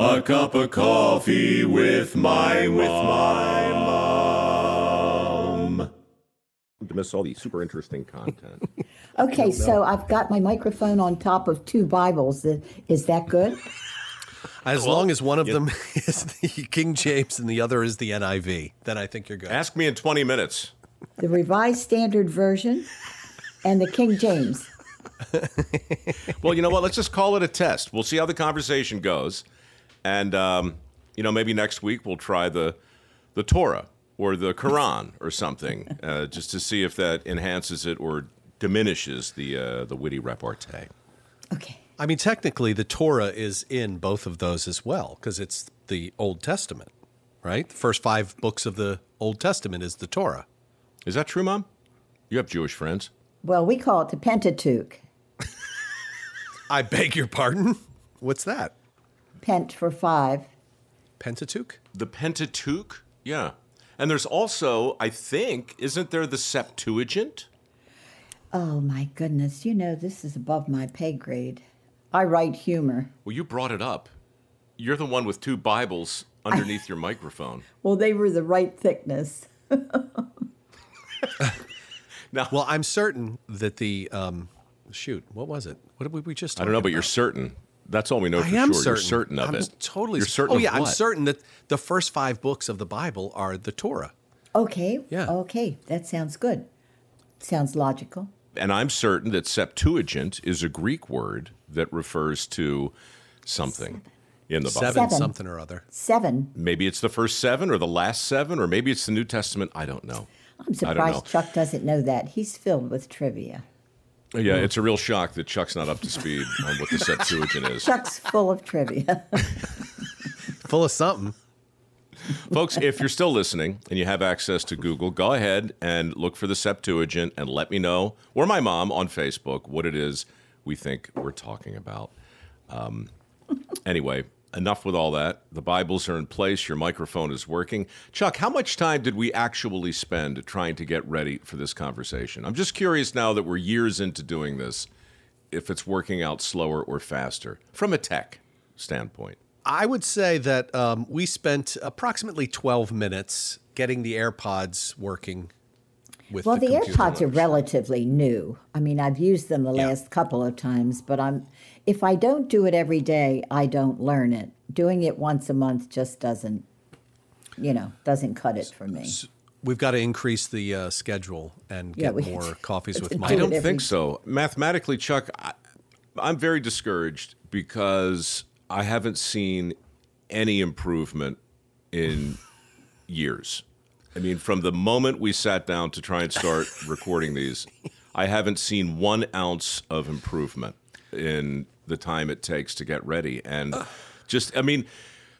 A cup of coffee with my with my mom. To miss all the super interesting content. Okay, so I've got my microphone on top of two Bibles. Is that good? As long as one of them is the King James and the other is the NIV, then I think you're good. Ask me in 20 minutes. The Revised Standard Version and the King James. Well, you know what? Let's just call it a test. We'll see how the conversation goes, and um, you know maybe next week we'll try the the Torah or the Quran or something, uh, just to see if that enhances it or diminishes the uh, the witty repartee. Okay. I mean, technically, the Torah is in both of those as well because it's the Old Testament, right? The first five books of the Old Testament is the Torah. Is that true, Mom? You have Jewish friends. Well, we call it the Pentateuch. I beg your pardon? What's that? Pent for five. Pentateuch? The Pentateuch, yeah. And there's also, I think, isn't there the Septuagint? Oh my goodness, you know, this is above my pay grade. I write humor. Well, you brought it up. You're the one with two Bibles underneath your microphone. Well, they were the right thickness. now, Well, I'm certain that the um, shoot, what was it? What did we, we just? I don't know, talked but you're certain. That's all we know I for am sure. certain. You're certain of I'm it. Totally. You're certain Oh of yeah, I'm certain that the first five books of the Bible are the Torah. Okay. Yeah. Okay, that sounds good. Sounds logical. And I'm certain that Septuagint is a Greek word that refers to something in the Bible. Seven, Seven. something or other. Seven. Maybe it's the first seven or the last seven, or maybe it's the New Testament. I don't know. I'm surprised know. Chuck doesn't know that. He's filled with trivia. Yeah, it's a real shock that Chuck's not up to speed on what the Septuagint is. Chuck's full of trivia. Full of something. Folks, if you're still listening and you have access to Google, go ahead and look for the Septuagint and let me know, or my mom on Facebook, what it is we think we're talking about. Um, anyway, enough with all that. The Bibles are in place. Your microphone is working. Chuck, how much time did we actually spend trying to get ready for this conversation? I'm just curious now that we're years into doing this, if it's working out slower or faster from a tech standpoint. I would say that um, we spent approximately 12 minutes getting the AirPods working. With well, the, the, computer. AirPods are relatively new. I mean, I've used them the Yeah. last couple of times, but I'm if I don't do it every day, I don't learn it. Doing it once a month just doesn't, you know, doesn't cut it for me. We've got to increase the uh, schedule and get we- more coffees with Do my. I don't think so. Mathematically, Chuck, I, I'm very discouraged because I haven't seen any improvement in years. I mean, from the moment we sat down to try and start recording these, I haven't seen one ounce of improvement in the time it takes to get ready. And just, I mean,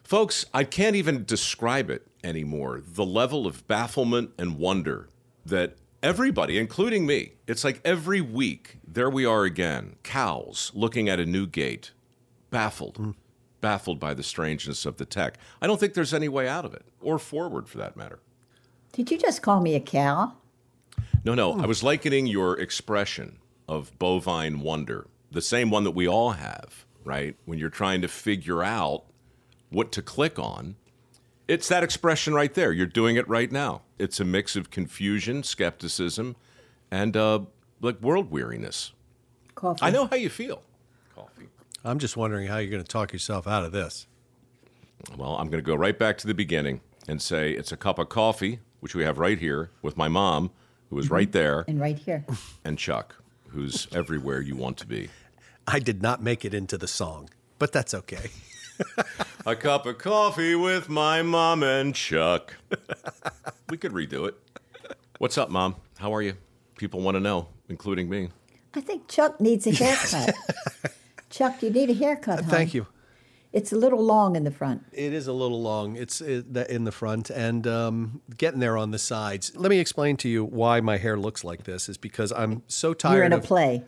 folks, I can't even describe it anymore. The level of bafflement and wonder that everybody, including me, it's like every week, there we are again, cows looking at a new gate, baffled, mm. baffled by the strangeness of the tech. I don't think there's any way out of it, or forward for that matter. Did you just call me a cow? No, no, I was likening your expression of bovine wonder, the same one that we all have, right? When you're trying to figure out what to click on. It's that expression right there. You're doing it right now. It's a mix of confusion, skepticism, and uh, like world weariness. Coffee. I know how you feel. Coffee. I'm just wondering how you're going to talk yourself out of this. Well, I'm going to go right back to the beginning and say it's a cup of coffee, which we have right here with my mom, who is right there, And right here. and Chuck, who's everywhere you want to be. I did not make it into the song, but that's okay. A cup of coffee with my mom and Chuck. we could redo it. What's up, mom? How are you? People want to know, including me. I think Chuck needs a haircut. Chuck, you need a haircut, hon. Thank you. It's a little long in the front. It is a little long. It's uh, in the front and um, getting there on the sides. Let me explain to you why my hair looks like this. Is because I'm so tired You're in a play.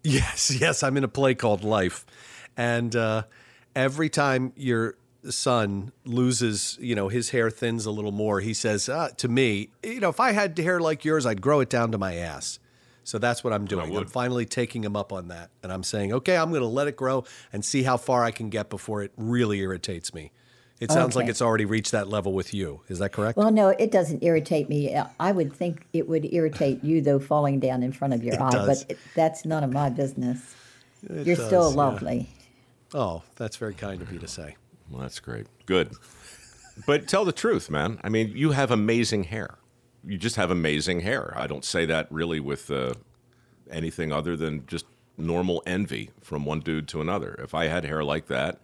Yes, yes, I'm in a play called Life, and uh, every time your son loses, you know, his hair thins a little more, he says uh, to me, you know, if I had hair like yours, I'd grow it down to my ass. So that's what I'm doing. I'm finally taking him up on that. And I'm saying, okay, I'm going to let it grow and see how far I can get before it really irritates me. It sounds like it's already reached that level with you. Is that correct? Well, no, it doesn't irritate me. Uh, I would think it would irritate you, though, falling down in front of your eye, does. but it, that's none of my business. It You're does, still yeah. lovely. Oh, that's very kind of you to say. Well, that's great. Good. But tell the truth, man. I mean, you have amazing hair. You just have amazing hair. I don't say that really with uh, anything other than just normal envy from one dude to another. If I had hair like that,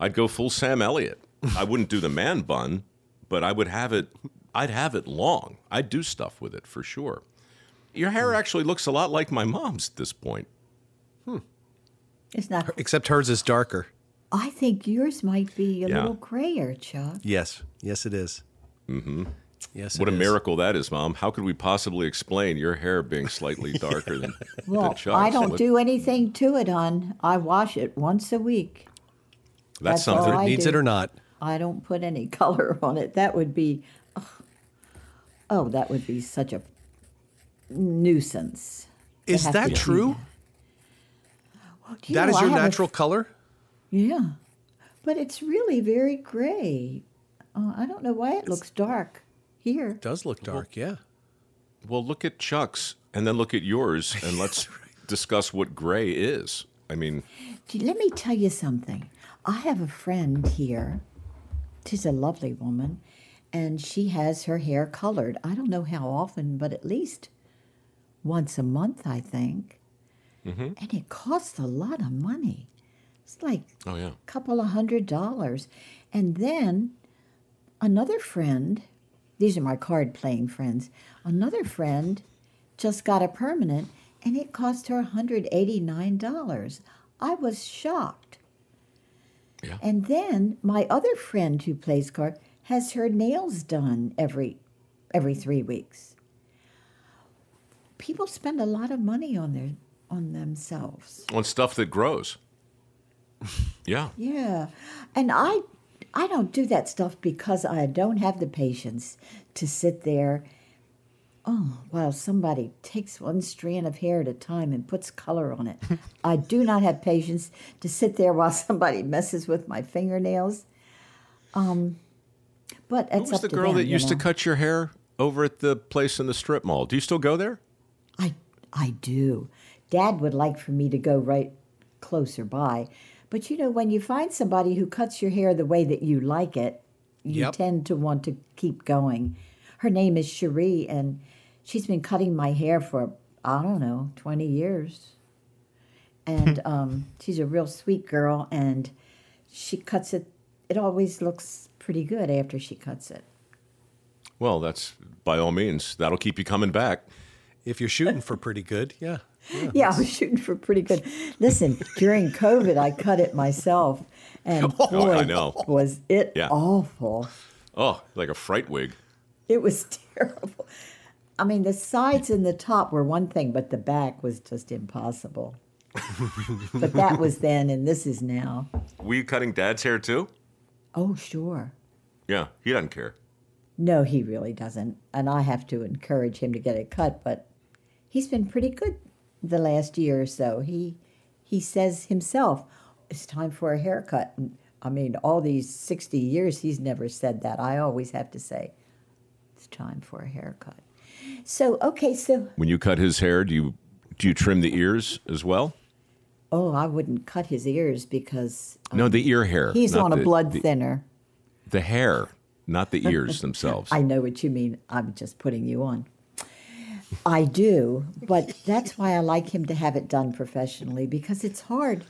I'd go full Sam Elliott. I wouldn't do the man bun, but I would have it. I'd have it long. I'd do stuff with it for sure. Your hair actually looks a lot like my mom's at this point. It's not. Except hers is darker. I think yours might be a Yeah. little grayer, Chuck. Yes. Yes, it is. Mm-hmm. Yes. What a is. miracle that is, Mom. How could we possibly explain your hair being slightly darker than, Well, than Chuck's? I don't What- do anything to it, hon. I wash it once a week. That's that's all something. I Needs do. it or not. I don't put any color on it. That would be, ugh. oh, that would be such a nuisance. Is that true? that. Do you That know, is your have a natural color? Yeah, but it's really very gray. Uh, I don't know why it looks dark here. does look dark, yeah. Well, look at Chuck's and then look at yours, and let's discuss what gray is. I mean, Let me tell you something. I have a friend here. She's a lovely woman, and she has her hair colored. I don't know how often, but at least once a month, I think. Mm-hmm. And it costs a lot of money. It's like oh yeah, a couple of hundred dollars. And then another friend, these are my card playing friends, another friend just got a permanent and it cost her $189. I was shocked. Yeah. And then my other friend who plays card has her nails done every every 3 weeks. People spend a lot of money on their on themselves. On stuff that grows. Yeah. Yeah. And I I don't do that stuff because I don't have the patience to sit there oh while somebody takes one strand of hair at a time and puts color on it. I do not have patience to sit there while somebody messes with my fingernails. Um but Who was the girl them, that used to cut your hair over at the place in the strip mall? Do you still go there? I I do. Dad would like for me to go right closer by. But you know, when you find somebody who cuts your hair the way that you like it, you Yep. tend to want to keep going. Her name is Cherie, and she's been cutting my hair for, I don't know, 20 years. And um, she's a real sweet girl, and she cuts it, it always looks pretty good after she cuts it. Well, that's by all means. That'll keep you coming back. If you're shooting for pretty good, yeah. Yeah, I was shooting for pretty good. Listen, during COVID, I cut it myself, and boy, Oh, I know. was it Yeah. awful. Oh, like a fright wig. It was terrible. I mean, the sides and the top were one thing, but the back was just impossible. but that was then, and this is now. Were you cutting Dad's hair too? Oh, sure. Yeah, he doesn't care. No, he really doesn't. And I have to encourage him to get it cut, but he's been pretty good the last year or so. He he says himself, it's time for a haircut. And, I mean, all these 60 years, he's never said that. I always have to say, it's time for a haircut. So, okay, so, When you cut his hair, do you do you trim the ears as well? oh, I wouldn't cut his ears because um, No, the ear hair. he's on a the- blood the, thinner. The hair, not the ears themselves. I know what you mean. I'm just putting you on. I do, but that's why I like him to have it done professionally because it's hard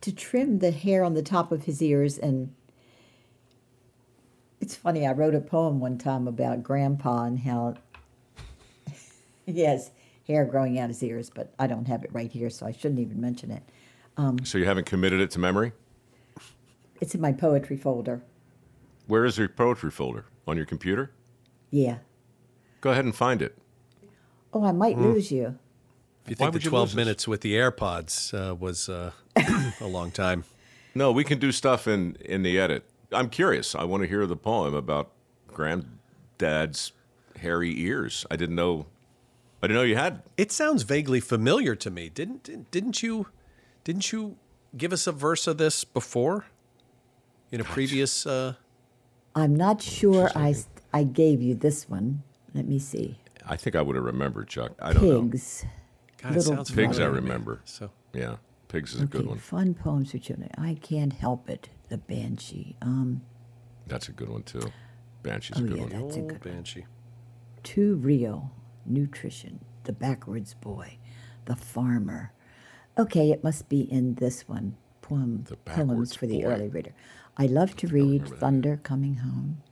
to trim the hair on the top of his ears. And it's funny, I wrote a poem one time about grandpa and how he has hair growing out his ears, but I don't have it right here, so I shouldn't even mention it. so you haven't committed it to memory? It's in my poetry folder. Where is your poetry folder? On your computer? Yeah. Go ahead and find it. Oh, I might lose you. If you Why think the you 12 lose this? minutes with the AirPods uh, was uh, a long time. No, we can do stuff in in the edit. I'm curious. I want to hear the poem about granddad's hairy ears. I didn't know I didn't know you had. It sounds vaguely familiar to me. Didn't didn't- didn't you didn't you give us a verse of this before in a previous? Uh, I'm not sure I I gave you this one. Let me see. I think I would have remembered, Chuck. I don't know. Pigs. God, it Little sounds Pigs, I familiar to me. remember. So Yeah, Pigs is a good Okay, one. Fun poems for children. I can't help it. The Banshee. Um, That's a good one too. Banshee's Oh, a good yeah, one. That's a old good one. banshee. too real. Nutrition. The backwards boy. The farmer. Okay, it must be in this one. Poem, poems for the boy. early reader. I love to read Thunder Coming Home.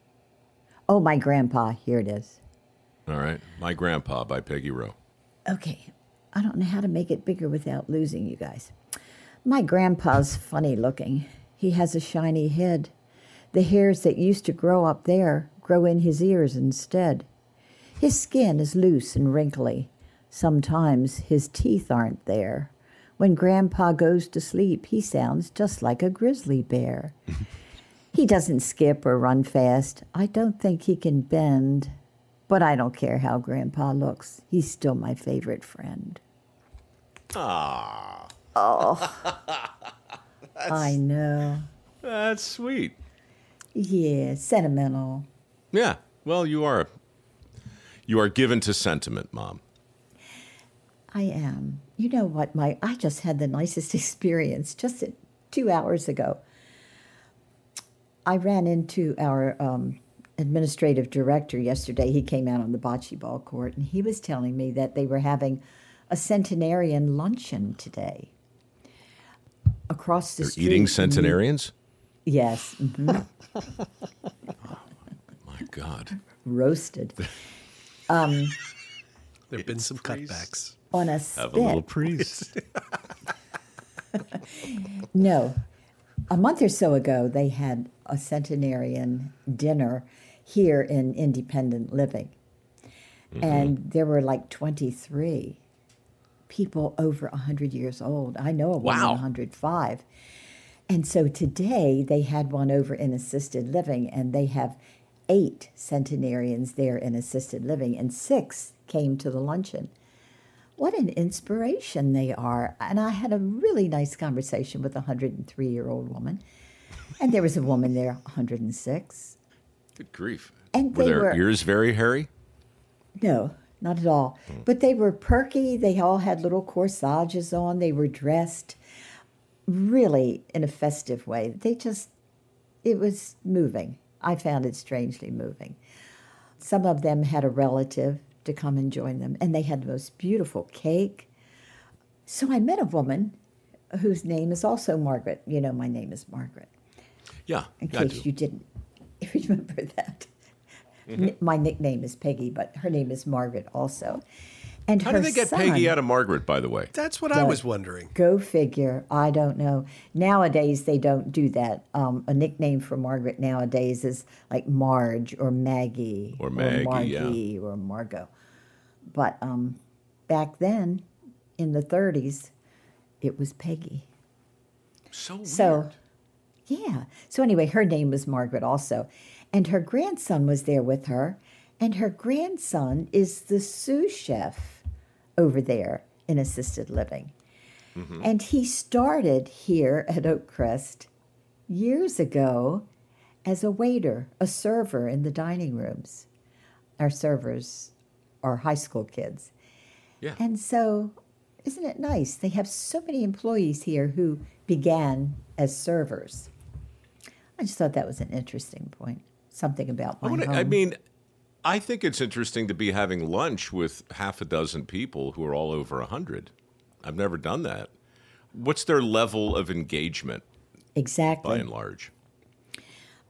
Oh, my grandpa. Here it is. All right. My Grandpa by Peggy Rowe. Okay, I don't know how to make it bigger without losing you guys. My grandpa's funny looking. He has a shiny head. The hairs that used to grow up there grow in his ears instead. His skin is loose and wrinkly. Sometimes his teeth aren't there. When Grandpa goes to sleep, he sounds just like a grizzly bear. he doesn't skip or run fast. I don't think he can bend. But I don't care how Grandpa looks. He's still my favorite friend. Ah, Oh. I know. that's sweet. Yeah, sentimental. Yeah. Well, you are. You are given to sentiment, Mom. I am. You know what? My I just had the nicest experience just two hours ago. I ran into our um, administrative director yesterday. He came out on the bocce ball court, and he was telling me that they were having a centenarian luncheon today across the They're street. eating centenarians. Yes, mhm, My God. roasted Um, There've been some cutbacks. on a Have a little priest. No. A month or so ago, they had a centenarian dinner here in Independent Living. Mm-hmm. And there were like 23 people over 100 years old. I know a woman Wow. 105. And so today they had one over in assisted living, and they have eight centenarians there in assisted living, and six came to the luncheon what an inspiration they are. And I had a really nice conversation with a 103 year old woman. And there was a woman there, 106. Good grief. And were their were- ears very hairy? No, not at all. Hmm. But they were perky. They all had little corsages on. They were dressed really in a festive way. They just, it was moving. I found it strangely moving. Some of them had a relative to come and join them, and they had the most beautiful cake. So I met a woman whose name is also Margaret. You know, my name is Margaret, Yeah. in case you didn't remember that. N- My nickname is Peggy, but her name is Margaret also. And How her did they get son, Peggy out of Margaret, by the way? That's what I was wondering. Go figure. I don't know. Nowadays, they don't do that. Um, a nickname for Margaret nowadays is like Marge or Maggie Or Maggie, yeah. Margie or Margot. But um, back then, in the 30s, it was Peggy. So weird. So, yeah. So anyway, her name was Margaret also, and her grandson was there with her, and her grandson is the sous chef over there in assisted living, mm-hmm. and he started here at Oakcrest years ago as a waiter, a server in the dining rooms. Our servers are high school kids. yeah. And so, isn't it nice? They have so many employees here who began as servers. I just thought that was an interesting point. Something about I, my wanna- home. I mean, I think it's interesting to be having lunch with half a dozen people who are all over 100. I've never done that. What's their level of engagement Exactly. by and large?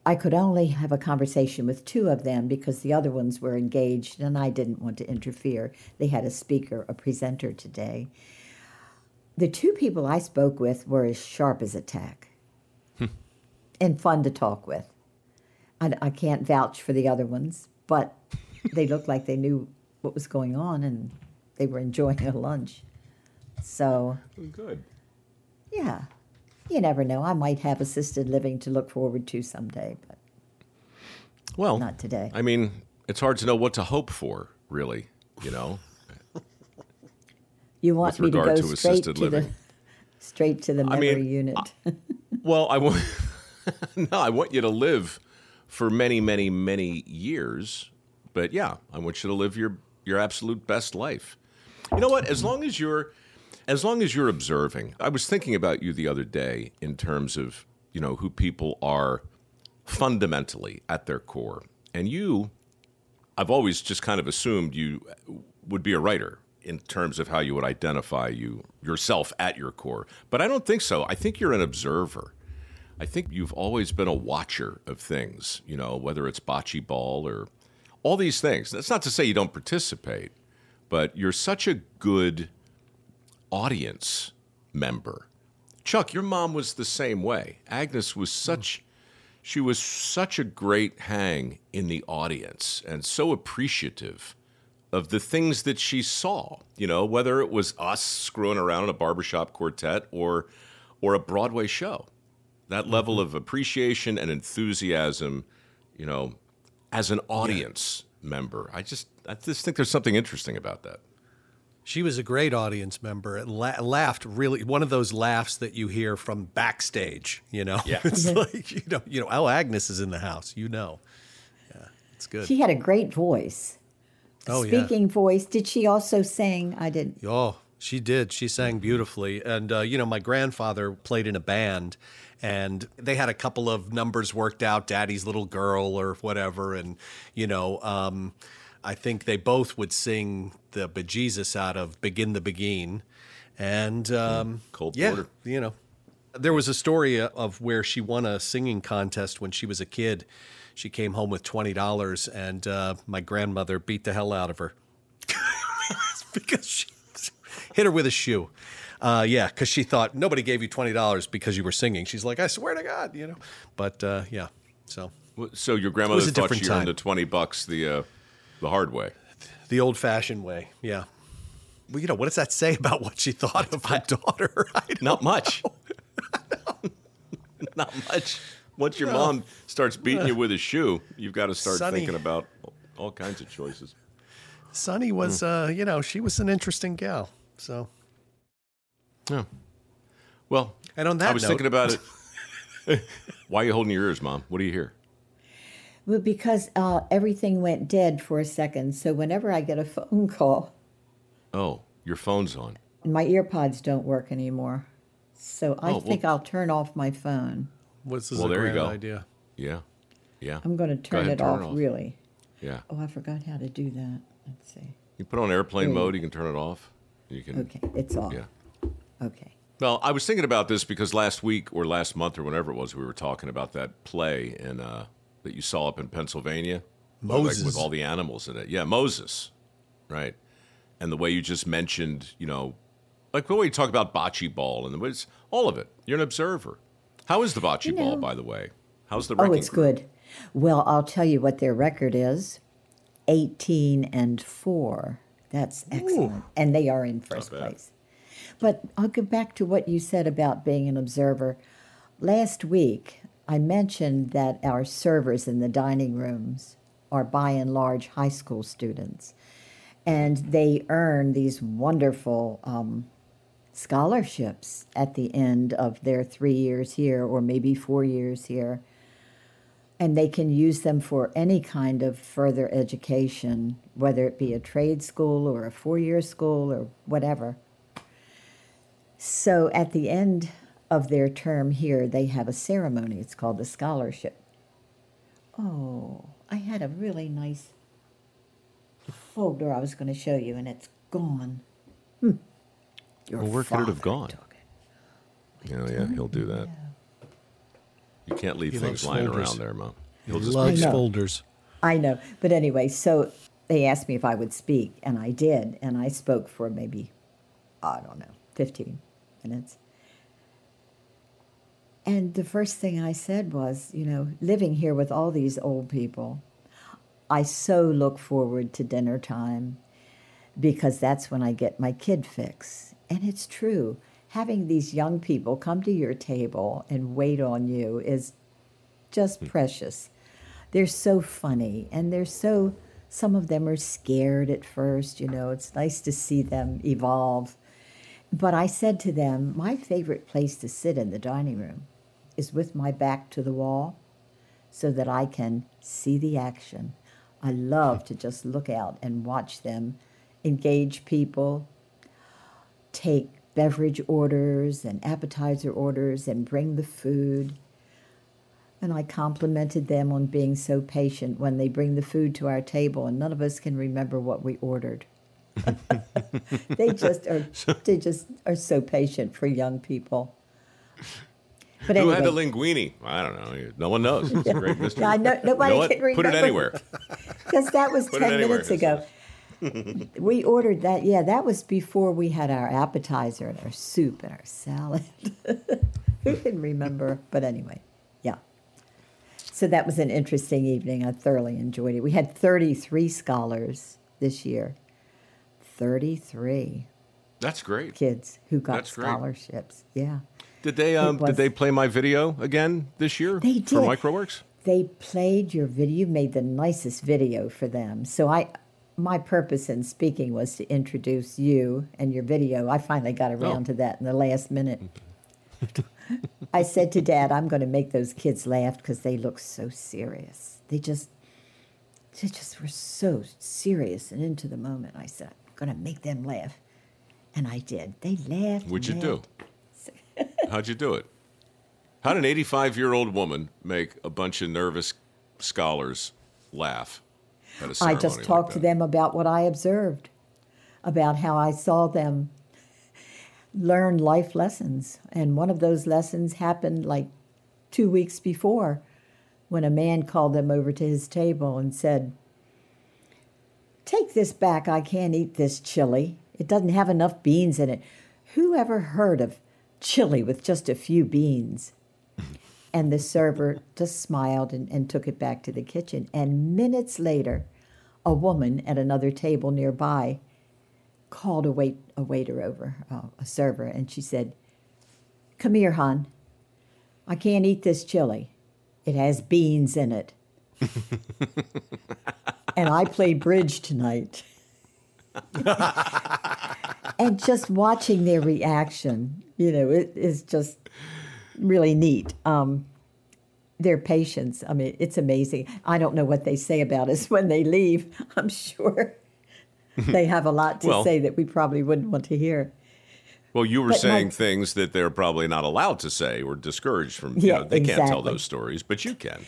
I could only have a conversation with two of them because the other ones were engaged and I didn't want to interfere. They had a speaker, a presenter today. The two people I spoke with were as sharp as a tack hmm. and fun to talk with. I, I can't vouch for the other ones, but they looked like they knew what was going on and they were enjoying a lunch. So, oh, Good. yeah, you never know. I might have assisted living to look forward to someday, but Well, Not today. I mean, it's hard to know what to hope for, really. You know, You want with me to go to straight assisted to living. the straight to the I memory mean, unit. Well, I want no, I want you to live for many, many, many years. But yeah, I want you to live your your absolute best life. You know what? As long as you're as long as you're observing. I was thinking about you the other day in terms of, you know, who people are fundamentally at their core. And you I've always just kind of assumed you would be a writer in terms of how you would identify you yourself at your core. But I don't think so. I think you're an observer. I think you've always been a watcher of things, you know, whether it's bocce ball or all these things. That's not to say you don't participate, but you're such a good audience member. Chuck, your mom was the same way. Agnes was such she was such a great hang in the audience and so appreciative of the things that she saw, you know, whether it was us screwing around in a barbershop quartet or or a Broadway show. That level mm-hmm. of appreciation and enthusiasm, you know, as an audience member. I just I just think there's something interesting about that. She was a great audience member and la- laughed really one of those laughs that you hear from backstage, you know. Yeah. it's like you know, you know, oh Agnes is in the house, you know. Yeah, it's good. she had a great voice. Oh, yeah. Speaking voice. Did she also sing? I didn't. Oh, she did. She sang beautifully. And, uh, you know, my grandfather played in a band and they had a couple of numbers worked out, Daddy's Little Girl or whatever. And, you know, um, I think they both would sing the bejesus out of Begin the Beguine. And, um, Cold yeah, you know, there was a story of where she won a singing contest when she was a kid. She came home with twenty dollars, and uh, my grandmother beat the hell out of her because she hit her with a shoe. Uh, yeah, because she thought nobody gave you twenty dollars because you were singing. She's like, I swear to God, you know. But uh, yeah, so So your grandmother thought she earned the 20 bucks the uh, the hard way. the old-fashioned way, yeah. Well, you know, what does that say about what she thought of her daughter? Not much. Not much. Once your mom starts beating you with a shoe, you've got to start Sonny. thinking about all kinds of choices. Sonny was, uh, you know, she was an interesting gal. So, Yeah. Well, And on that I was note- thinking about it. Why are you holding your ears, Mom? What do you hear? Well, because uh, everything went dead for a second. So whenever I get a phone call, Oh, your phone's on. my earpods don't work anymore. So I Oh, well- think I'll turn off my phone. what's this Well, a there you go. idea? Yeah. Yeah. I'm going to turn ahead, it turn off, it off. really. Yeah. Oh, I forgot how to do that. Let's see. You put on airplane There mode, you can turn it off. You can Okay, it's off. Yeah. Okay. Well, I was thinking about this because last week or last month or whenever it was, we were talking about that play in uh, that you saw up in Pennsylvania, Like, Moses. with all the animals in it. Yeah, Moses, right? And the way you just mentioned, you know, like the way you talk about bocce ball and the way it's all of it. You're an observer. How is the bocce You ball, by the way? How's the Oh, it's group? good. Well, I'll tell you what their record is 18 and 4. That's excellent. And they are in first place. But I'll go back to what you said about being an observer. Last week, I mentioned that our servers in the dining rooms are by and large high school students. And they earn these wonderful um, scholarships at the end of their three years here, or maybe four years here and they can use them for any kind of further education, whether it be a trade school or a four year school or whatever. So at the end of their term here, they have a ceremony. It's called the scholarship. Oh, I had a really nice folder I was going to show you, and it's gone. Hmm. Your Well, where could it have gone? took it. Yeah, yeah, he'll do that. You can't leave He things lying folders. around there, Mom. He He'll just loves I folders. I know. But anyway, so they asked me if I would speak, and I did. And I spoke for maybe, I don't know, 15 minutes. And the first thing I said was, you know, living here with all these old people, I so look forward to dinner time because that's when I get my kid fix. And it's true. Having these young people come to your table and wait on you is just hmm. precious. They're so funny and they're so, some of them are scared at first, you know. It's nice to see them evolve But I said to them, my favorite place to sit in the dining room is with my back to the wall so that I can see the action. I love to just look out and watch them engage people, take beverage orders and appetizer orders and bring the food. And I complimented them on being so patient when they bring the food to our table and none of us can remember what we ordered. they just are they just are so patient for young people. But Who anyway, had the linguine? I don't know. No one knows. It's a great mystery. I know- nobody You know can Put it anywhere. because that was Put 10 anywhere, minutes ago. we ordered that. Yeah, that was before we had our appetizer and our soup and our salad. Who can remember? But anyway, yeah. So that was an interesting evening. I thoroughly enjoyed it. We had 33 scholars this year. 33 That's great. kids who got That's great. scholarships. Yeah. Did they um, was- did they play my video again this year They did. for. mikeroweWORKS? they played your video you made the nicest video for them so i my purpose in speaking was to introduce you and your video i finally got around Oh. to that in the last minute i said to dad i'm going to make those kids laugh because they look so serious they just they just were so serious and into the moment i said going to make them laugh and i did they laughed What'd you and do? How'd you do it? How'd an 85 year old woman make a bunch of nervous scholars laugh at a I just like talked to them about what I observed, about how I saw them learn life lessons. And one of those lessons happened like two weeks before when a man called them over to his table and said, Take this back. I can't eat this chili. It doesn't have enough beans in it. Who ever heard of chili with just a few beans? And the server just smiled and, and took it back to the kitchen. And minutes later, a woman at another table nearby called a, wait, a waiter over, uh, a server, and she said, Come here, hon. I can't eat this chili. It has beans in it. and I play bridge tonight. and just watching their reaction, you know, it is just really neat. Um, their patience, I mean, it's amazing. I don't know what they say about us when they leave. I'm sure they have a lot to Well- say that we probably wouldn't want to hear. Well, you were But saying my- things that they're probably not allowed to say or discouraged from. You Yeah, know, they can't tell those stories, but you can.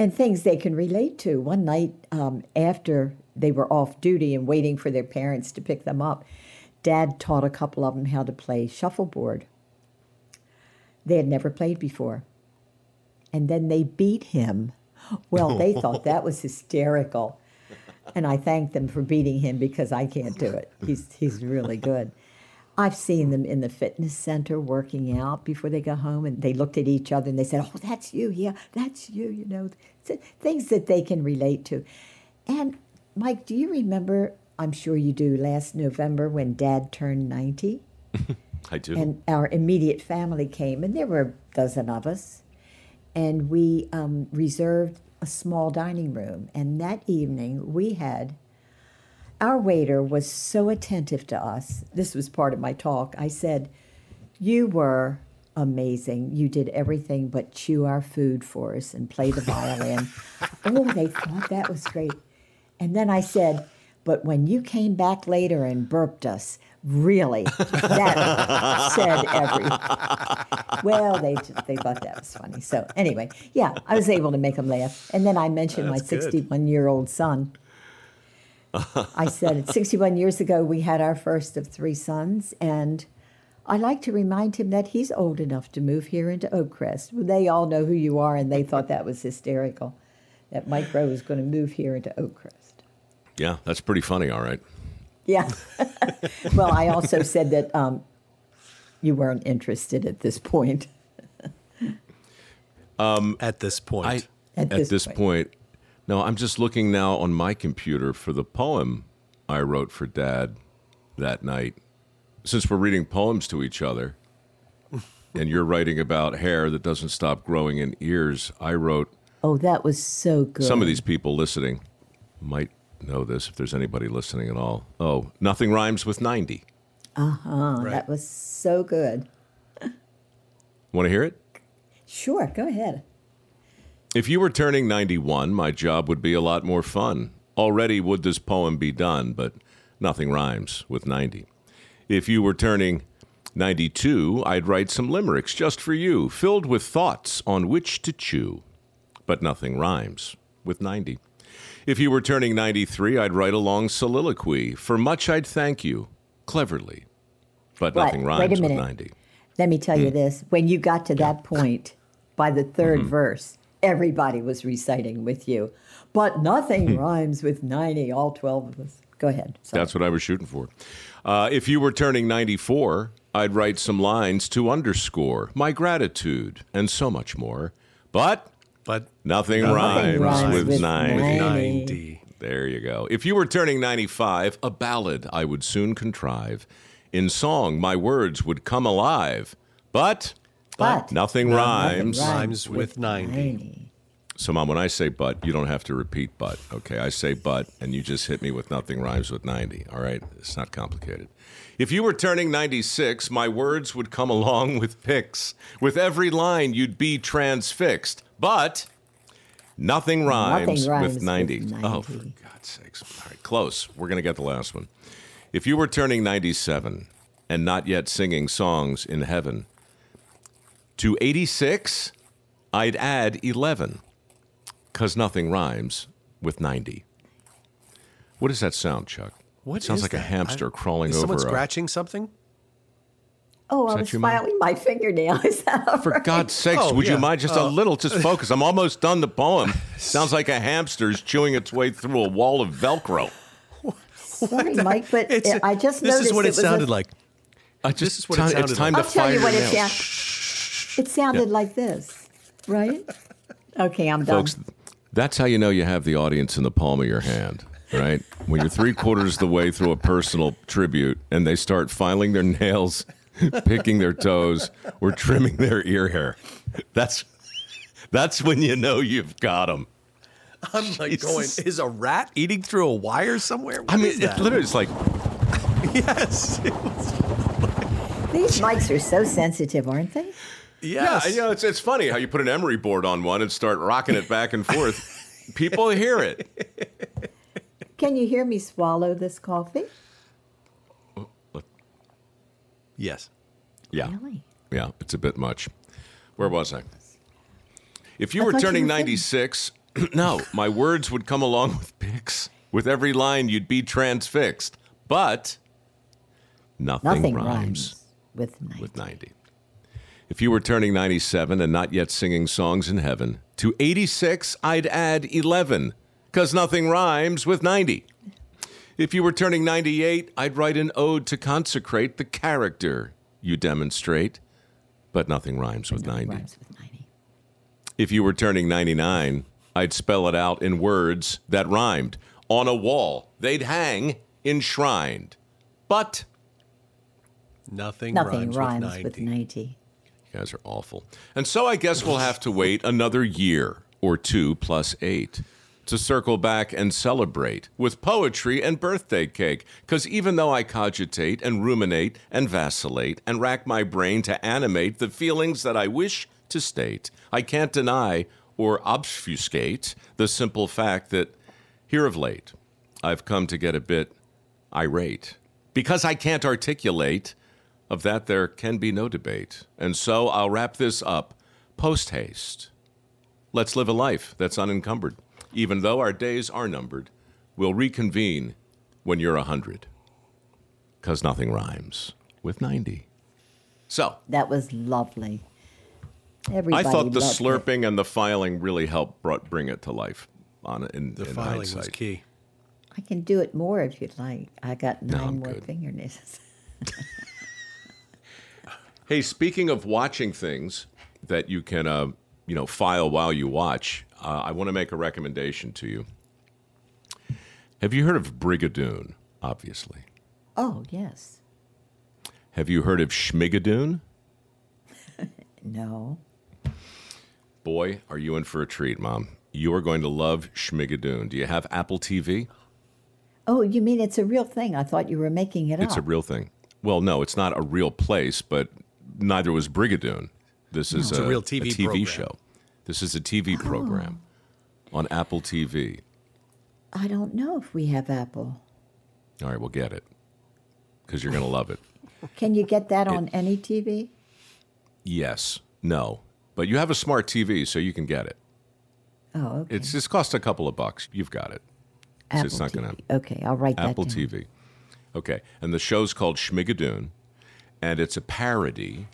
And things they can relate to. One night um, after they were off duty and waiting for their parents to pick them up, Dad taught a couple of them how to play shuffleboard. They had never played before. And then they beat him. Well, they thought that was hysterical. And I thanked them for beating him because I can't do it. He's, he's really good. I've seen them in the fitness center working out before they go home, and they looked at each other and they said, "Oh, that's you, yeah, that's you." You know, things that they can relate to. And Mike, do you remember? I'm sure you do. Last November when Dad turned ninety, I do. and our immediate family came, and there were a dozen of us, and we um, reserved a small dining room. And that evening, we had our waiter was so attentive to us. This was part of my talk. I said, You were amazing. You did everything but chew our food for us and play the violin. oh, they thought that was great. And then I said, But when you came back later and burped us, really, that said everything. Well, they, they thought that was funny. So, anyway, yeah, I was able to make them laugh. And then I mentioned my That's good. 61 year old son. I said, 61 years ago, we had our first of three sons, and I like to remind him that he's old enough to move here into Oakcrest. Well, They all know who you are, and they thought that was hysterical, that Mike Rowe was going to move here into Oakcrest. yeah, that's pretty funny. All right. Yeah. well, I also said that um, you weren't interested at this point. At this point, I At at, this this, point. point. No, I'm just looking now on my computer for the poem I wrote for Dad that night. Since we're reading poems to each other, and you're writing about hair that doesn't stop growing in ears, I wrote. Oh, that was so good. Some of these people listening might know this if there's anybody listening at all. Oh, nothing rhymes with 90. Oh, that was so good. Want to hear it? Sure, go ahead. If you were turning 91, my job would be a lot more fun. Already would this poem be done, but nothing rhymes with 90. If you were turning 92, I'd write some limericks just for you, filled with thoughts on which to chew. But nothing rhymes with 90. If you were turning 93, I'd write a long soliloquy. For much I'd thank you, cleverly. But nothing wait a rhymes with 90. Let me tell you hmm. this. When you got to that point, by the 3rd mm-hmm. verse, everybody was reciting with you. But nothing rhymes with 90, all 12 of us. Go ahead. Sorry. That's what I was shooting for. Uh, if you were turning 94, I'd write some lines to underscore my gratitude and so much more. But But nothing, Nothing rhymes, rhymes with, with 90. 90. 90. There you go. If you were turning 95, a ballad I would soon contrive. In song, my words would come alive. But, But nothing nothing rhymes. Rhymes with 90. So, Mom, when I say but, you don't have to repeat but, okay? I say but, and you just hit me with nothing rhymes with 90, all right? It's not complicated. If you were turning 96, my words would come along with pics. With every line, you'd be transfixed. But nothing rhymes, rhymes with 90. with Oh, for God's sakes. All right, close. We're going to get the last one. If you were turning 97 and not yet singing songs in heaven, to 86, I'd add 11 because nothing rhymes with 90. What does that sound, Chuck? What sounds is like a hamster I- crawling Is over someone a. scratching something? Oh, I that was you, filing my fingernail. Is that For right? God's sakes, Oh, would you mind just a oh. little? Just focus. I'm almost done the poem. Sounds like a hamster's chewing its way through a wall of Velcro. Sorry, Mike, but It's- I just this noticed is what it, was a- sounded like. I just, is what it time, sounded it's time I'll to tell you what your it nail. Sounded. It sounded like this, right? Okay, I'm done. Folks, that's how you know you have the audience in the palm of your hand, right? When you're three quarters of the way through a personal tribute and they start filing their nails, picking their toes, or trimming their ear hair. That's that's when you know you've got them. I'm like going, is a rat eating through a wire somewhere? What I mean, is it literally is like yes. These mics are so sensitive, aren't they? Yes. yeah, you know, it's it's funny how you put an emery board on one and start rocking it back and forth. People hear it. Can you hear me swallow this coffee? yes. Yeah. Really? Yeah, it's a bit much. Where was I? If you I were thought you turning were 96, no, my words would come along with pics. With every line, you'd be transfixed. But nothing, Nothing rhymes, rhymes with 90. with 90. If you were turning 97 and not yet singing songs in heaven, to 86, I'd add 11, because nothing rhymes with 90. If you were turning 98, I'd write an ode to consecrate the character you demonstrate, but nothing rhymes with 90. Rhymes with 90. If you were turning 99, I'd spell it out in words that rhymed. On a wall, they'd hang enshrined. But Nothing, Nothing rhymes, rhymes with 90. with 90. You guys are awful. And so I guess we'll have to wait another year or two plus eight to circle back and celebrate with poetry and birthday cake. Because even though I cogitate and ruminate and vacillate and rack my brain to animate the feelings that I wish to state, I can't deny or obfuscate the simple fact that here of late I've come to get a bit irate because I can't articulate. Of that, there can be no debate. And so I'll wrap this up post haste. Let's live a life that's unencumbered. Even though our days are numbered, we'll reconvene when you're a 100. Because nothing rhymes with 90. So, That was lovely. Everybody I thought the loved it. slurping and the filing really helped brought, bring it to life on in, The in filing was key. I can do it more if you'd like. I got nine I'm more good. fingernails. Hey, speaking of watching things that you can, uh, you know, file while you watch, uh, I want to make a recommendation to you. Have you heard of Brigadoon? Obviously. Oh, yes. Have you heard of Schmigadoon? No. Boy, are you in for a treat, Mom. You are going to love Schmigadoon. Do you have Apple TV? Oh, you mean it's a real thing? I thought you were making it up. It's a real thing. Well, no, it's not a real place, but neither was Brigadoon. This is It's a real TV program. show. This is a TV oh. program on Apple TV. I don't know if we have Apple. All right, we'll get it because you're going to love it. Can you get that on any TV? Yes, no, but you have a smart TV, so you can get it. Oh, okay. It's just cost a couple of bucks. You've got it. so it's not gonna- Okay, I'll write Apple that down. TV. Okay, and the show's called Schmigadoon, and it's a parody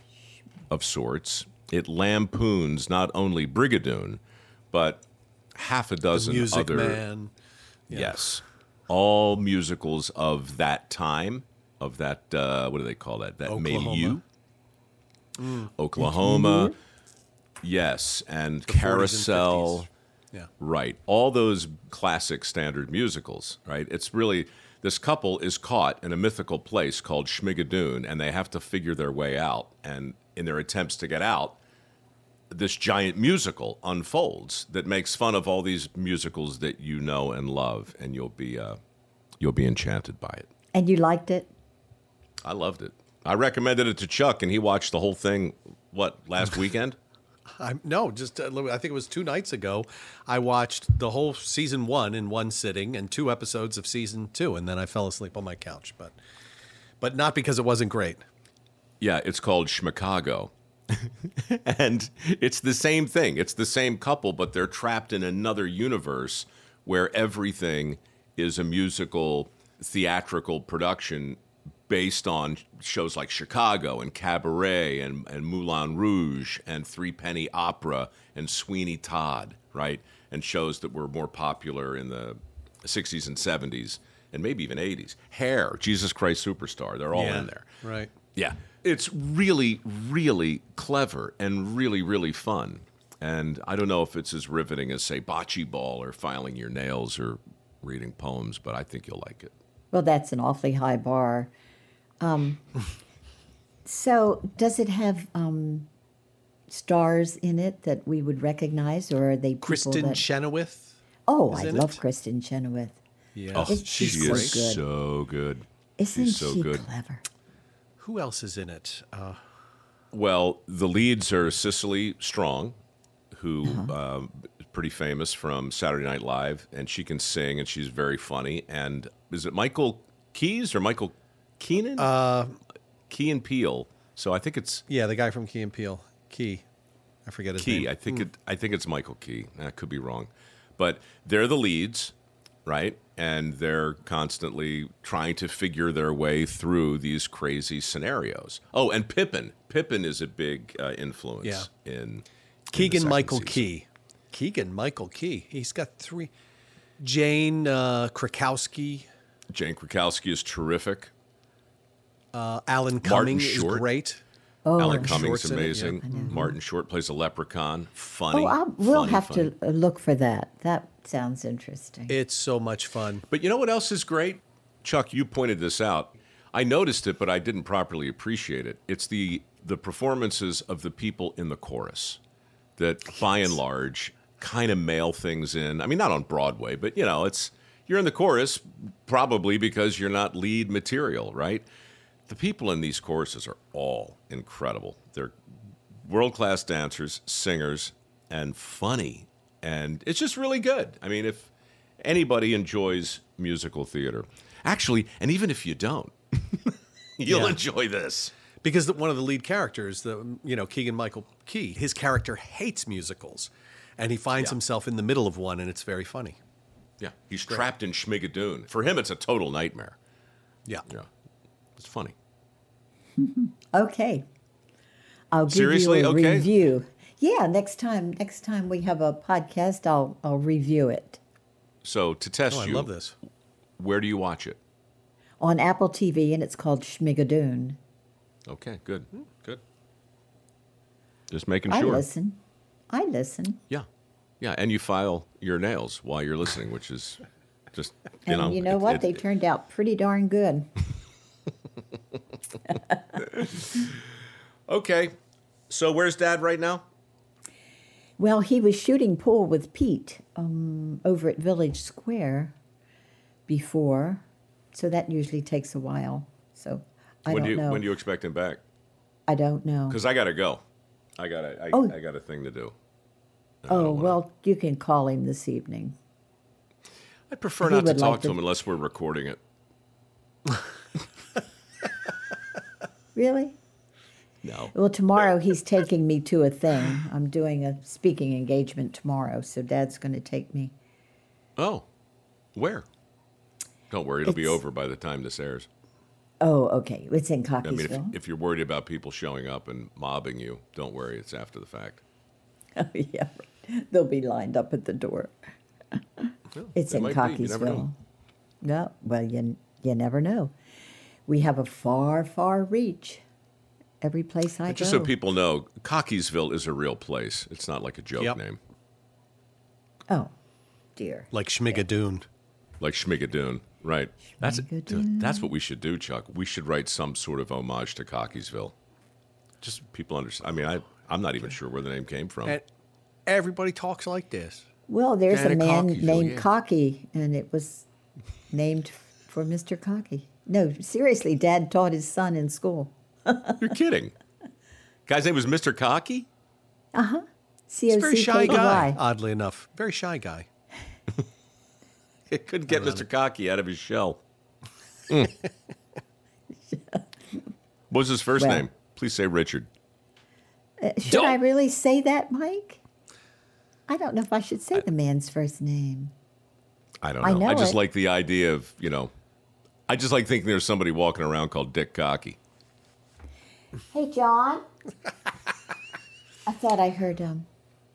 of sorts. It lampoons not only Brigadoon, but half a dozen Music other Man. yes, all musicals of that time, of that uh, what do they call that? That Oklahoma. milieu, Oklahoma. Yes, and 40s and Carousel. 50s. Yeah. Right. All those classic standard musicals, right? It's really this couple is caught in a mythical place called Schmigadoon and they have to figure their way out. And in their attempts to get out, this giant musical unfolds that makes fun of all these musicals that you know and love, and you'll be uh, you'll be enchanted by it. And you liked it? I loved it. I recommended it to Chuck, and he watched the whole thing. What last weekend? I, no, just uh, I think it was two nights ago. I watched the whole season one in one sitting and two episodes of season two, and then I fell asleep on my couch. But, but not because it wasn't great. Yeah, it's called Schmicago. and it's the same thing. It's the same couple, but they're trapped in another universe where everything is a musical, theatrical production based on shows like Chicago and Cabaret and, and Moulin Rouge and Three Penny Opera and Sweeney Todd, right? And shows that were more popular in the 60s and 70s and maybe even 80s. Hair, Jesus Christ Superstar, they're all Yeah, in there. right? Yeah. It's really, really clever and really, really fun. And I don't know if it's as riveting as, say, bocce ball or filing your nails or reading poems, but I think you'll like it. Well, that's an awfully high bar. Um, so, does it have um, stars in it that we would recognize, or are they people Kristin that? Chenoweth. oh, I love it? Kristin Chenoweth. Yeah, Oh, Isn't she she so is good? so good. Isn't She's so she good. clever? Who else is in it? Uh, Well, the leads are Cecily Strong, who um, is pretty famous from Saturday Night Live, and she can sing and she's very funny. And is it Michael Keys or Michael Keenan? Uh, Key and Peele. So I think it's yeah, the guy from Key and Peele. Key. I forget his Key. name. I think it. I think it's Michael Key. I could be wrong, but they're the leads, right? And they're constantly trying to figure their way through these crazy scenarios. Oh, and Pippin. Pippin is a big uh, influence Yeah. in in Keegan second Michael season. Key. Keegan Michael Key. He's got three. Jane uh, Krakowski. Jane Krakowski is terrific. Uh, Alan Cumming is Short. great. Oh, Alan Cumming's Short's in it, amazing. Martin Short plays a leprechaun. Funny. oh I, we'll funny, have funny. to uh, look for that. That sounds interesting. It's so much fun. But you know what else is great? Chuck, you pointed this out. I noticed it, but I didn't properly appreciate it. It's the the performances of the people in the chorus that by and large kind of mail things in. I mean, not on Broadway, but you know, it's you're in the chorus probably because you're not lead material, right? The people in these courses are all incredible. They're world class dancers, singers, and funny. And it's just really good. I mean, if anybody enjoys musical theater, actually, and even if you don't, you'll Yeah. enjoy this. Because one of the lead characters, the you know Keegan Michael Key, his character hates musicals, and he finds Yeah. himself in the middle of one, and it's very funny. Yeah, he's trapped in Schmigadoon. For him, it's a total nightmare. Yeah. Yeah, it's funny. Okay. I'll give Seriously? you a Okay. review. Yeah, next time next time we have a podcast, I'll I'll review it So to test Oh, I love this. where do you watch it? on Apple TV, and it's called Schmigadoon. Okay, good, hmm, good. Just making sure. I listen. I listen. Yeah, yeah, and you file your nails while you're listening, which is just you And know. you know it- what? it- they turned out pretty darn good. okay, so where's Dad right now? Well, he was shooting pool with Pete um, over at Village Square before, so that usually takes a while. So I when don't do you know. when do you expect him back? I don't know. Because I gotta go. I got to I, Oh. I got a thing to do. Oh well, you can call him this evening. I'd prefer He not to talk like to to- him unless we're recording it. Really? No. Well, tomorrow he's taking me to a thing. I'm doing a speaking engagement tomorrow, so Dad's going to take me. Oh, where? Don't worry, it'll be over by the time this airs. Oh, okay. It's in Cockeysville. I mean, if, if you're worried about people showing up and mobbing you, don't worry, it's after the fact. Oh, yeah, they'll be lined up at the door. it's they in might be. You never know. Cockeysville. No, well, you you never know. We have a far, far reach. Every place I Just go. so people know, Cockeysville is a real place. It's not like a joke Yep. name, oh, dear. Like Schmigadoon. like Schmigadoon. Right. That's Schmigadoon. that's what we should do, Chuck. We should write some sort of homage to Cockeysville. Just people understand. I mean, I I'm not even sure where the name came from. And everybody talks like this. Well, there's a man Cockeysville, named yeah. Cocky, and it was named for Mr. Cocky. No, seriously, Dad taught his son in school. You're kidding. Guy's name was Mr. Cocky. C He's O a very shy guy, oddly enough. Very shy guy. It couldn't get Mr. Cocky out of his shell. Mm. what was his first Well- name? Please say Richard. Uh, Should Don't- I really say that, Mike? I don't know if I should say the man's first name. I don't I know. I, just it. like the idea of, you know, I just like thinking there's somebody walking around called Dick Cocky. Hey, John. I thought I heard um.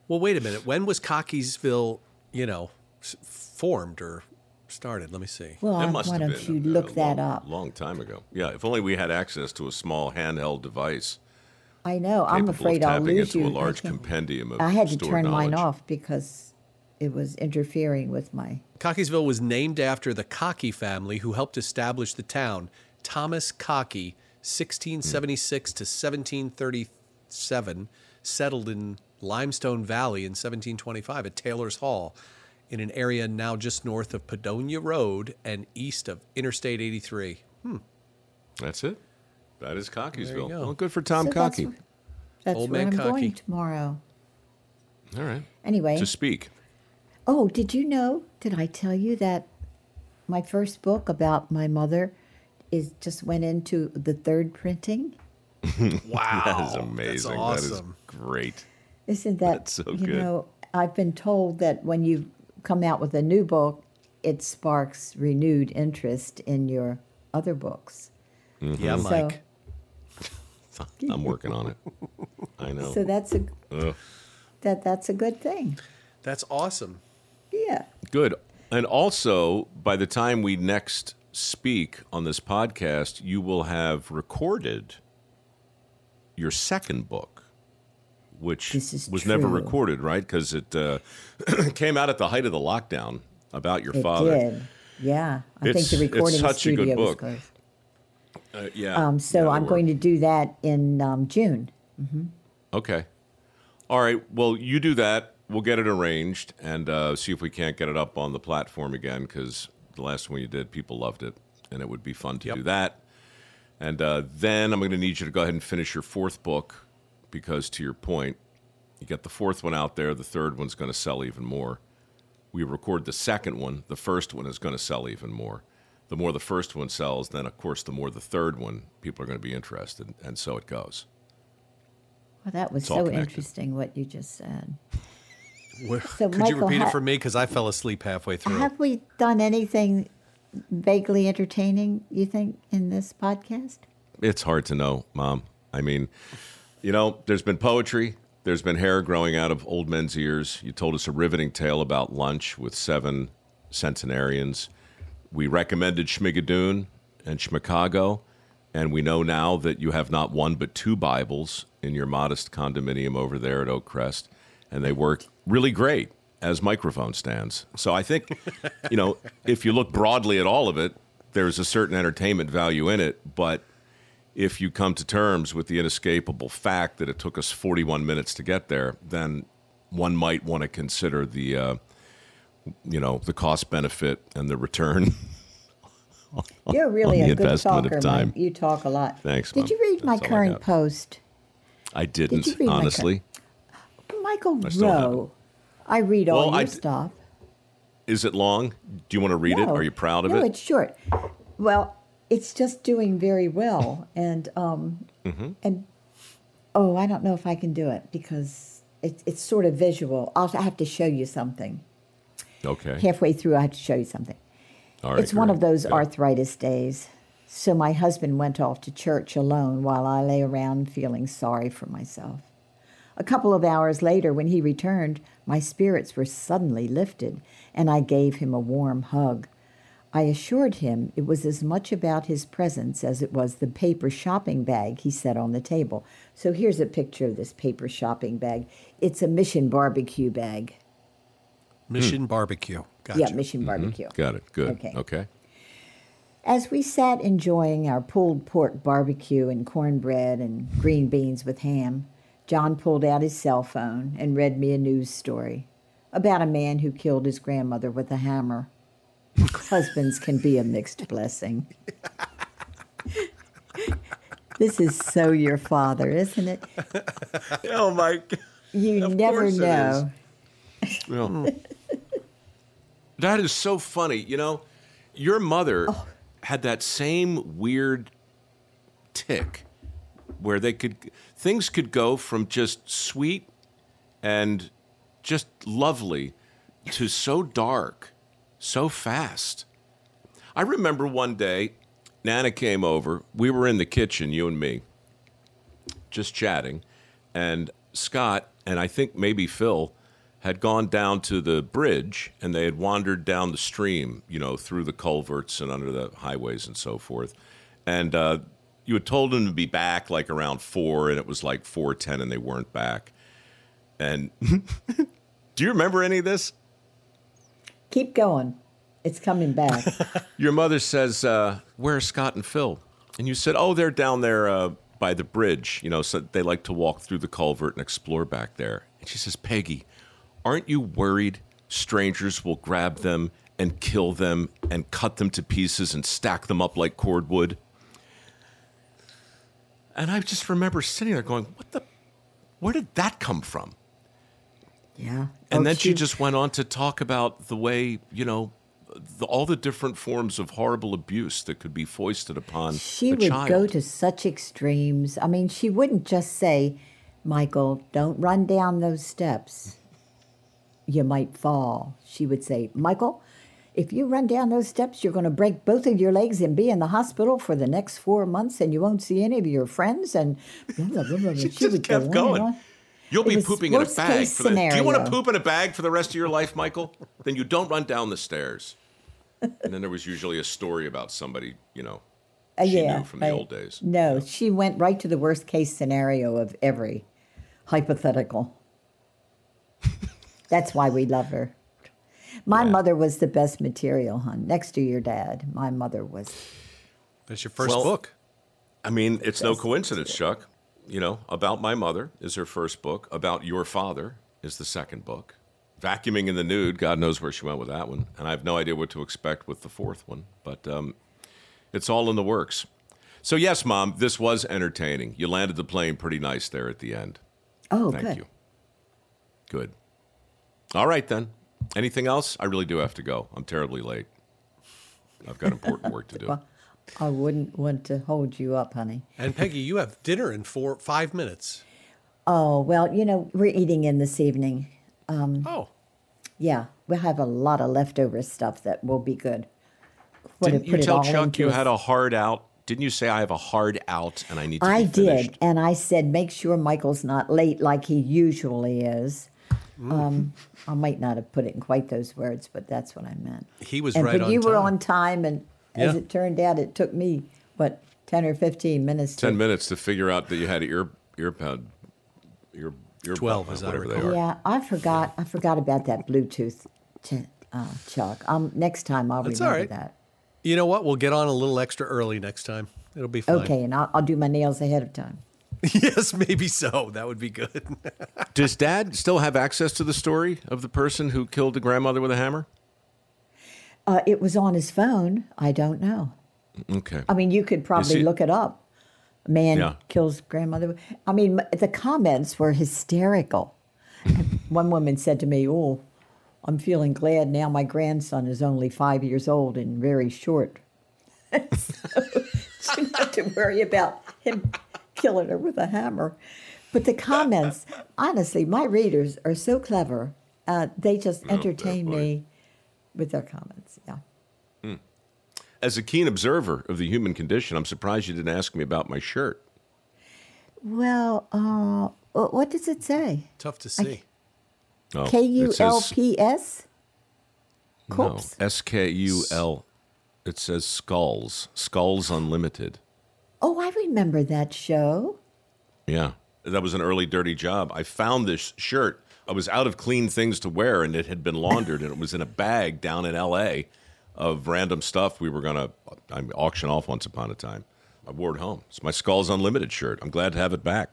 Well, wait a minute. When was Cockeysville, you know, s- formed or started? Let me see. Well, That I, must why have don't been you a- look a that long, up? Long time ago. Yeah, if only we had access to a small handheld device. I know. I'm capable of afraid I'll tapping lose into you. a I large can't- compendium of I had to stored turn mine knowledge. off because it was interfering with my. Cockeysville was named after the Cockey family who helped establish the town. Thomas Cockey, 1676 to 1737, settled in Limestone Valley in 1725 at Taylor's Hall, in an area now just north of Padonia Road and east of Interstate 83. Hmm. That's it. That is Cockeysville. go. Well, good for Tom So that's Cocky. wh- That's Old where man I'm Cocky. going tomorrow. All right. Anyway. To speak. Oh, did you know? Did I tell you that my first book about my mother is just went into the third printing? Wow. That is amazing. That's That is awesome. great. Isn't that That's so you good. know? I've been told that when you come out with a new book, it sparks renewed interest in your other books. Mm-hmm. Yeah, So- Mike. I'm working on it. I know. So that's a Ugh. that that's a good thing. That's awesome. Yeah. Good. And also, by the time we next speak on this podcast, you will have recorded your second book, which was never recorded, right? Because it uh, came out at the height of the lockdown about your It father. did. Yeah. I It's- think the it's recording such a good studio was book. closed. Uh, yeah. Um, so I'm going to do that in um, June. Okay. All right. Well, you do that. We'll get it arranged and uh, see if we can't get it up on the platform again because the last one you did, people loved it, and it would be fun to Yep. do that. And uh, then I'm going to need you to go ahead and finish your fourth book because, to your point, you get the fourth one out there. The third one's going to sell even more. We record the second one. The first one is going to sell even more. The more the first one sells, then of course, the more the third one people are going to be interested, and so it goes. Well, that was It's so connected. interesting what you just said. Where- So, Could Michael, you repeat ha- it for me? Because I fell asleep halfway through. Have we done anything vaguely entertaining, you think, in this podcast? It's hard to know, Mom. I mean, you know, there's been poetry, there's been hair growing out of old men's ears. You told us a riveting tale about lunch with seven centenarians. We recommended Schmigadoon and Schmicago, and we know now that you have not one but two Bibles in your modest condominium over there at Oak Crest, and they work really great as microphone stands. So I think, you know, if you look broadly at all of it, there's a certain entertainment value in it, but if you come to terms with the inescapable fact that it took us 41 minutes to get there, then one might want to consider the, uh, you know, the cost benefit and the return You're really on a the good investment of talker, time. Mike. You talk a lot. Thanks, Did Mom. you read my That's all I current got. post? I didn't, you read my honestly. Michael I. Rowe. I read all Well, your I d- stuff. Is it long? Do you want to read it? Are you proud of no, it? No, it's short. Well, it's just doing very well, and um, Mm-hmm. and oh, I don't know if I can do it because it's it's sort of visual. I'll have to show you something. Okay. Halfway through, I have to show you something. All right. it's one of those Good. arthritis days. So my husband went off to church alone while I lay around feeling sorry for myself. A couple of hours later, when he returned, my spirits were suddenly lifted, and I gave him a warm hug. I assured him it was as much about his presence as it was the paper shopping bag he set on the table. So here's a picture of this paper shopping bag. It's a Mission barbecue bag. Mission Barbecue. Gotcha. Yeah, Mission mm-hmm. barbecue. Got it. Good. Okay. Okay. As we sat enjoying our pulled pork barbecue and cornbread and green beans with ham, John pulled out his cell phone and read me a news story about a man who killed his grandmother with a hammer. Husbands can be a mixed blessing. this is so your father, isn't it? Oh my. God. You Of never course it know. Well, that is so funny. You know, your mother Oh. had that same weird tick where they could things could go from just sweet and just lovely to so dark so fast. I remember one day Nana came over. We were in the kitchen, you and me, just chatting, and Scott and I think maybe Phil had gone down to the bridge and they had wandered down the stream, you know, through the culverts and under the highways and so forth. And uh, you had told them to be back like around four, and it was like four ten, and they weren't back. And do you remember any of this? Keep going. It's coming back. Your mother says, uh, "Where are Scott and Phil?" And you said, "Oh, they're down there uh, by the bridge. You know, so they like to walk through the culvert and explore back there." And she says, "Peggy, aren't you worried strangers will grab them and kill them and cut them to pieces and stack them up like cordwood?" And I just remember sitting there going, "What the? Where did that come from?" yeah. And Oh, then she just went on to talk about the way, you know, the, all the different forms of horrible abuse that could be foisted upon She would child. go to such extremes. I mean, she wouldn't just say, Michael, don't run down those steps. You might fall. She would say, Michael, if you run down those steps, you're going to break both of your legs and be in the hospital for the next four months, and you won't see any of your friends. And blah, blah, blah, blah. she, She just go kept going. You'll It be pooping in a bag. For the, do you want to poop in a bag for the rest of your life, Michael? then you don't run down the stairs. and then there was usually a story about somebody, you know, Uh, she yeah, knew from the old days. No, she went right to the worst case scenario of every hypothetical. That's why we love her. My mother was the best material, hon. Next to your dad, my mother was. That's your first Well, book. I mean, it's no Yes, coincidence, Chuck. You know, About My Mother is her first book. About Your Father is the second book. Vacuuming in the Nude, God knows where she went with that one. And I have no idea what to expect with the fourth one. But um, it's all in the works. So, yes, Mom, this was entertaining. You landed the plane pretty nice there at the end. Oh, Thank good. you. Good. All right, then. Anything else? I really do have to go. I'm terribly late. I've got important work to do. Well, I wouldn't want to hold you up, honey. And Peggy, you have dinner in four five minutes. Oh, well, you know, we're eating in this evening. Um, Oh, Yeah, we'll have a lot of leftover stuff that will be good. Want to Didn't you put it tell Chuck you a- had a hard out? Didn't you say I have a hard out and I need to I be finished? did, and I said, make sure Michael's not late like he usually is. Mm. Um, I might not have put it in quite those words, but that's what I meant. he was and right but on you were on time, and as Yeah. it turned out, it took me what ten or fifteen minutes. Ten to, minutes to figure out that you had ear earpod, ear, ear 12, bud, as I whatever they recall. are. Yeah, I forgot. I forgot about that Bluetooth, ch- uh, Chuck. Um, next time I'll That's remember right. that. You know what? We'll get on a little extra early next time. It'll be fine. Okay, and I'll, I'll do my nails ahead of time. yes, maybe so. That would be good. Does Dad still have access to the story of the person who killed the grandmother with a hammer? Uh, it was on his phone. I don't know. Okay. I mean, you could probably see- look it up. Man Yeah. kills grandmother. I mean, the comments were hysterical. One woman said to me, "Oh, I'm feeling glad now. My grandson is only five years old and very short, so she didn't have to worry about him killing her with a hammer." But the comments, honestly, my readers are so clever. Uh, they just entertain boy. me with their comments. Yeah. As a keen observer of the human condition, I'm surprised you didn't ask me about my shirt. Well, uh, what does it say? Tough to see. Oh, K U it L says- P S? No, S K U L. It says Skulls. Skulls Unlimited. Oh, I remember that show. Yeah. That was an early dirty job. I found this shirt. I was out of clean things to wear and it had been laundered and it was in a bag down in LA of random stuff we were going to auction off once upon a time. I wore it home. It's my Skulls Unlimited shirt. I'm glad to have it back.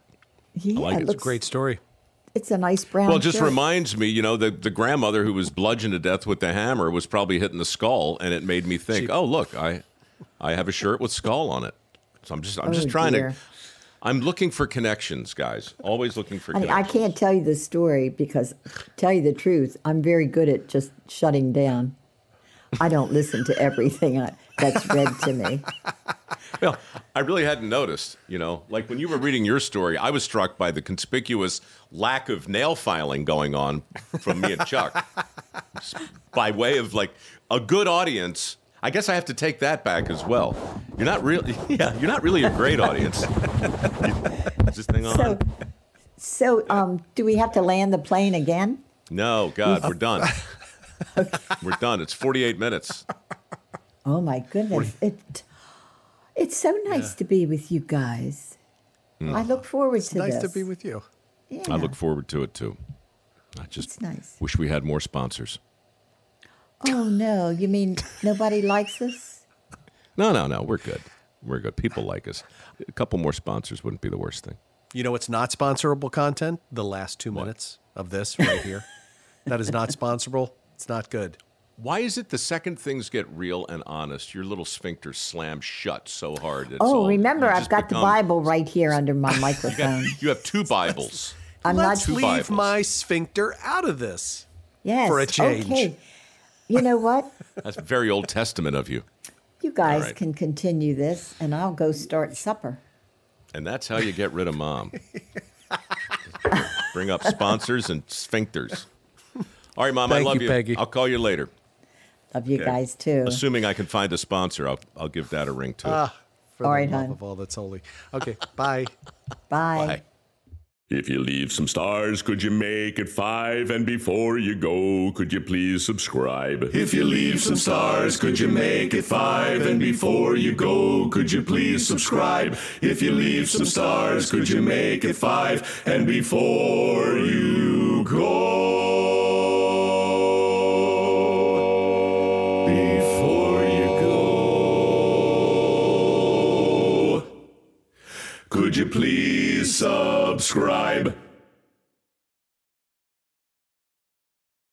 Yeah, like it. it It's looks Great story. It's a nice brown. Well, it just shirt. reminds me, you know, the, the grandmother who was bludgeoned to death with the hammer was probably hitting the skull, and it made me think, She- oh, look, I, I have a shirt with skull on it. So I'm just, I'm Oh, just trying dear. to, I'm looking for connections, guys. Always looking for I, I can't tell you the story because, tell you the truth, I'm very good at just shutting down. I don't listen to everything I, that's read to me. Well, I really hadn't noticed, you know, like when you were reading your story, I was struck by the conspicuous lack of nail filing going on from me and Chuck. By way of like a good audience. I guess I have to take that back as well. You're not really, yeah, you're not really a great audience. Is this thing on? So, so um, do we have to land the plane again? no, God, we're done. We're done. It's 48 minutes. Oh my goodness! It, it's so nice to be with you guys. I look forward to it. It's Nice to be with you. Yeah, I look forward to it too. I just It's nice. wish we had more sponsors. Oh no, you mean nobody likes us? No, no, no. We're good. We're good. People like us. A couple more sponsors wouldn't be the worst thing. You know what's not sponsorable content? The last two minutes of this right here. that is not sponsorable. It's not good. Why is it the second things get real and honest, your little sphincter slams shut so hard? It's Oh, all- remember, I've just got the Bible right here under my microphone. You have two Bibles. I'm Let's not. Leave Bibles. my sphincter out of this. Yes. for a change. Okay. You know what? That's very Old Testament of you. You guys right. can continue this, and I'll go start supper. And that's how you get rid of mom. Bring up sponsors and sphincters. All right, mom, I love you, you. Peggy. I'll call you later. Love you guys too. Assuming I can find a sponsor, I'll, I'll give that a ring too. Ah, for All the right, love hon. of all that's holy. Okay, bye. Bye. Bye. If you leave some stars, could you make it five? And before you go, could you please subscribe? If you leave some stars, could you make it five? And before you go, could you please subscribe? If you leave some stars, could you make it five? And before you go, before you go, could you please subscribe?